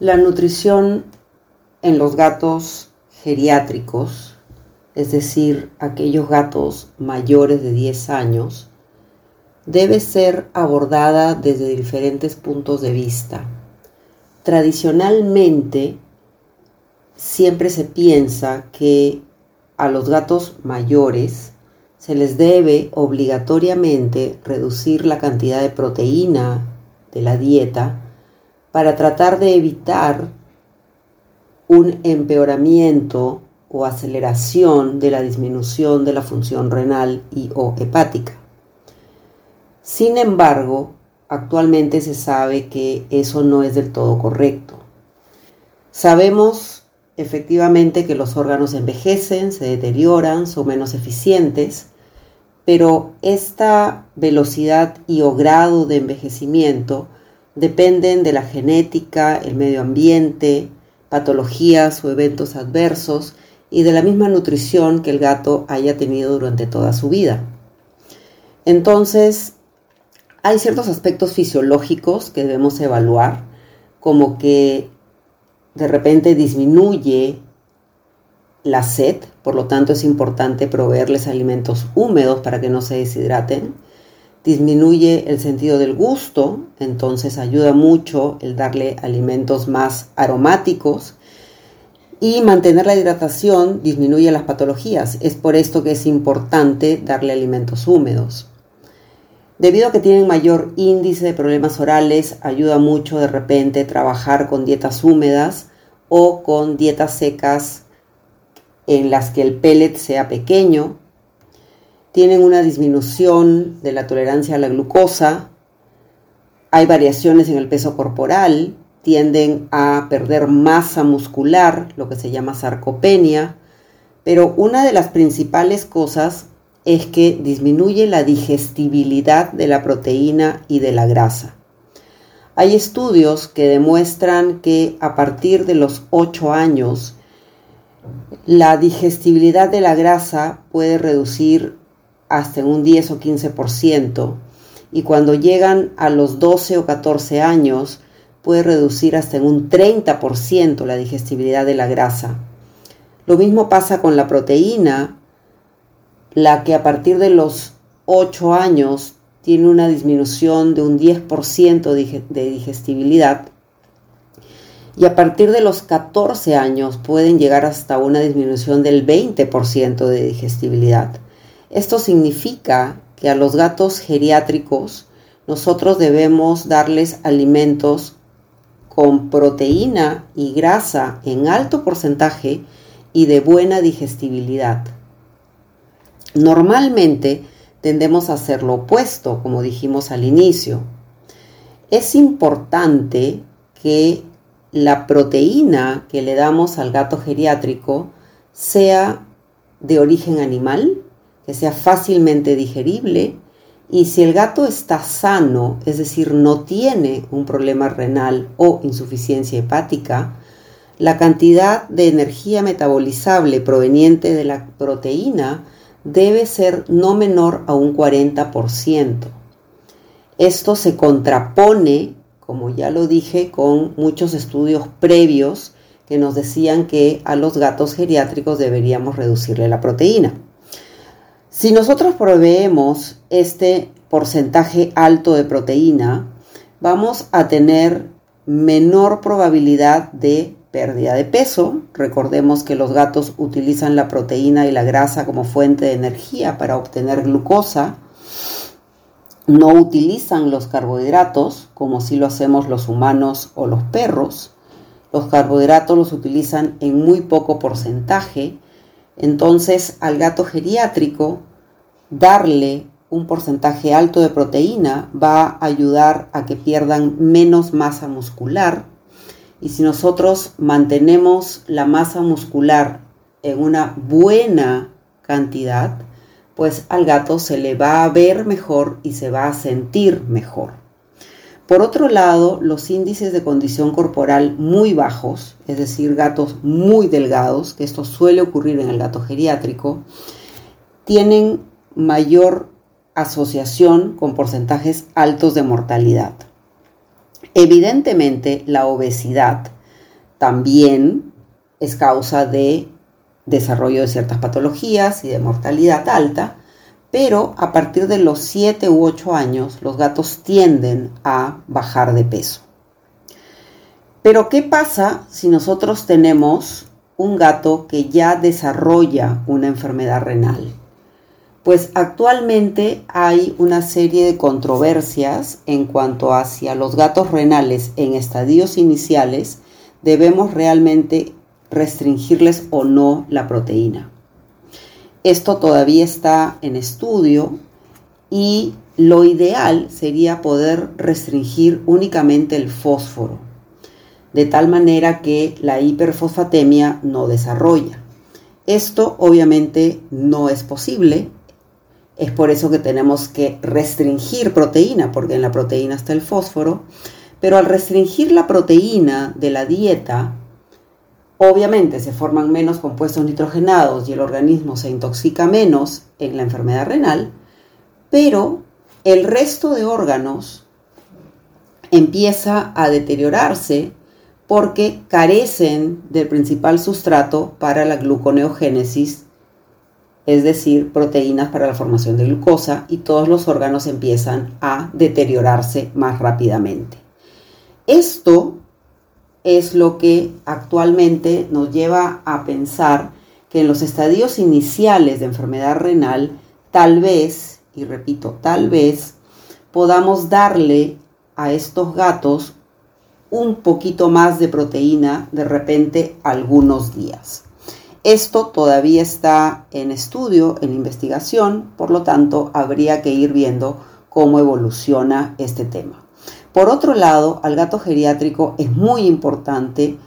La nutrición en los gatos geriátricos, es decir, aquellos gatos mayores de 10 años, debe ser abordada desde diferentes puntos de vista. Tradicionalmente, siempre se piensa que a los gatos mayores se les debe obligatoriamente reducir la cantidad de proteína de la dieta para tratar de evitar un empeoramiento o aceleración de la disminución de la función renal y o hepática. Sin embargo, actualmente se sabe que eso no es del todo correcto. Sabemos efectivamente que los órganos envejecen, se deterioran, son menos eficientes, pero esta velocidad y o grado de envejecimiento dependen de la genética, el medio ambiente, patologías o eventos adversos y de la misma nutrición que el gato haya tenido durante toda su vida. Entonces, hay ciertos aspectos fisiológicos que debemos evaluar, como que de repente disminuye la sed, por lo tanto es importante proveerles alimentos húmedos para que no se deshidraten disminuye el sentido del gusto, entonces ayuda mucho el darle alimentos más aromáticos y mantener la hidratación disminuye las patologías. Es por esto que es importante darle alimentos húmedos. Debido a que tienen mayor índice de problemas orales, ayuda mucho de repente trabajar con dietas húmedas o con dietas secas en las que el pellet sea pequeño, tienen una disminución de la tolerancia a la glucosa, hay variaciones en el peso corporal, tienden a perder masa muscular, lo que se llama sarcopenia, pero una de las principales cosas es que disminuye la digestibilidad de la proteína y de la grasa. Hay estudios que demuestran que a partir de los 8 años, la digestibilidad de la grasa puede reducir hasta un 10 o 15% y cuando llegan a los 12 o 14 años puede reducir hasta en un 30% la digestibilidad de la grasa. Lo mismo pasa con la proteína, la que a partir de los 8 años tiene una disminución de un 10% de digestibilidad y a partir de los 14 años pueden llegar hasta una disminución del 20% de digestibilidad. Esto significa que a los gatos geriátricos nosotros debemos darles alimentos con proteína y grasa en alto porcentaje y de buena digestibilidad. Normalmente tendemos a hacer lo opuesto, como dijimos al inicio. Es importante que la proteína que le damos al gato geriátrico sea de origen animal que sea fácilmente digerible y si el gato está sano, es decir, no tiene un problema renal o insuficiencia hepática, la cantidad de energía metabolizable proveniente de la proteína debe ser no menor a un 40%. Esto se contrapone, como ya lo dije, con muchos estudios previos que nos decían que a los gatos geriátricos deberíamos reducirle la proteína. Si nosotros proveemos este porcentaje alto de proteína, vamos a tener menor probabilidad de pérdida de peso. Recordemos que los gatos utilizan la proteína y la grasa como fuente de energía para obtener glucosa. No utilizan los carbohidratos como si lo hacemos los humanos o los perros. Los carbohidratos los utilizan en muy poco porcentaje. Entonces al gato geriátrico darle un porcentaje alto de proteína va a ayudar a que pierdan menos masa muscular. Y si nosotros mantenemos la masa muscular en una buena cantidad, pues al gato se le va a ver mejor y se va a sentir mejor. Por otro lado, los índices de condición corporal muy bajos, es decir, gatos muy delgados, que esto suele ocurrir en el gato geriátrico, tienen mayor asociación con porcentajes altos de mortalidad. Evidentemente, la obesidad también es causa de desarrollo de ciertas patologías y de mortalidad alta, pero a partir de los 7 u 8 años los gatos tienden a bajar de peso. Pero ¿qué pasa si nosotros tenemos un gato que ya desarrolla una enfermedad renal? Pues actualmente hay una serie de controversias en cuanto hacia los gatos renales en estadios iniciales, debemos realmente restringirles o no la proteína. Esto todavía está en estudio y lo ideal sería poder restringir únicamente el fósforo, de tal manera que la hiperfosfatemia no desarrolla. Esto obviamente no es posible, es por eso que tenemos que restringir proteína, porque en la proteína está el fósforo, pero al restringir la proteína de la dieta, Obviamente se forman menos compuestos nitrogenados y el organismo se intoxica menos en la enfermedad renal, pero el resto de órganos empieza a deteriorarse porque carecen del principal sustrato para la gluconeogénesis, es decir, proteínas para la formación de glucosa, y todos los órganos empiezan a deteriorarse más rápidamente. Esto es lo que actualmente nos lleva a pensar que en los estadios iniciales de enfermedad renal, tal vez, y repito, tal vez, podamos darle a estos gatos un poquito más de proteína de repente algunos días. Esto todavía está en estudio, en investigación, por lo tanto habría que ir viendo cómo evoluciona este tema. Por otro lado, al gato geriátrico es muy importante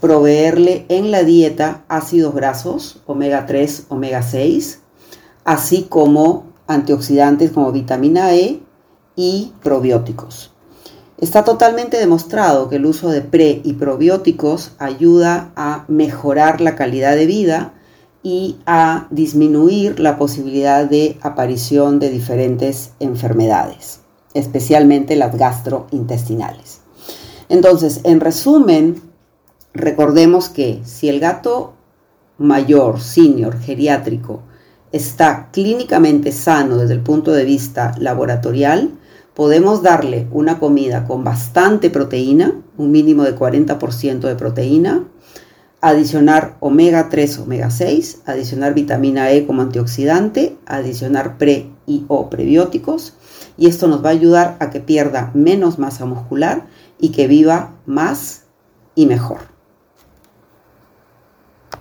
proveerle en la dieta ácidos grasos, omega 3, omega 6, así como antioxidantes como vitamina E y probióticos. Está totalmente demostrado que el uso de pre y probióticos ayuda a mejorar la calidad de vida y a disminuir la posibilidad de aparición de diferentes enfermedades especialmente las gastrointestinales. Entonces, en resumen, recordemos que si el gato mayor, senior, geriátrico, está clínicamente sano desde el punto de vista laboratorial, podemos darle una comida con bastante proteína, un mínimo de 40% de proteína, adicionar omega 3, omega 6, adicionar vitamina E como antioxidante, adicionar pre y o prebióticos y esto nos va a ayudar a que pierda menos masa muscular y que viva más y mejor.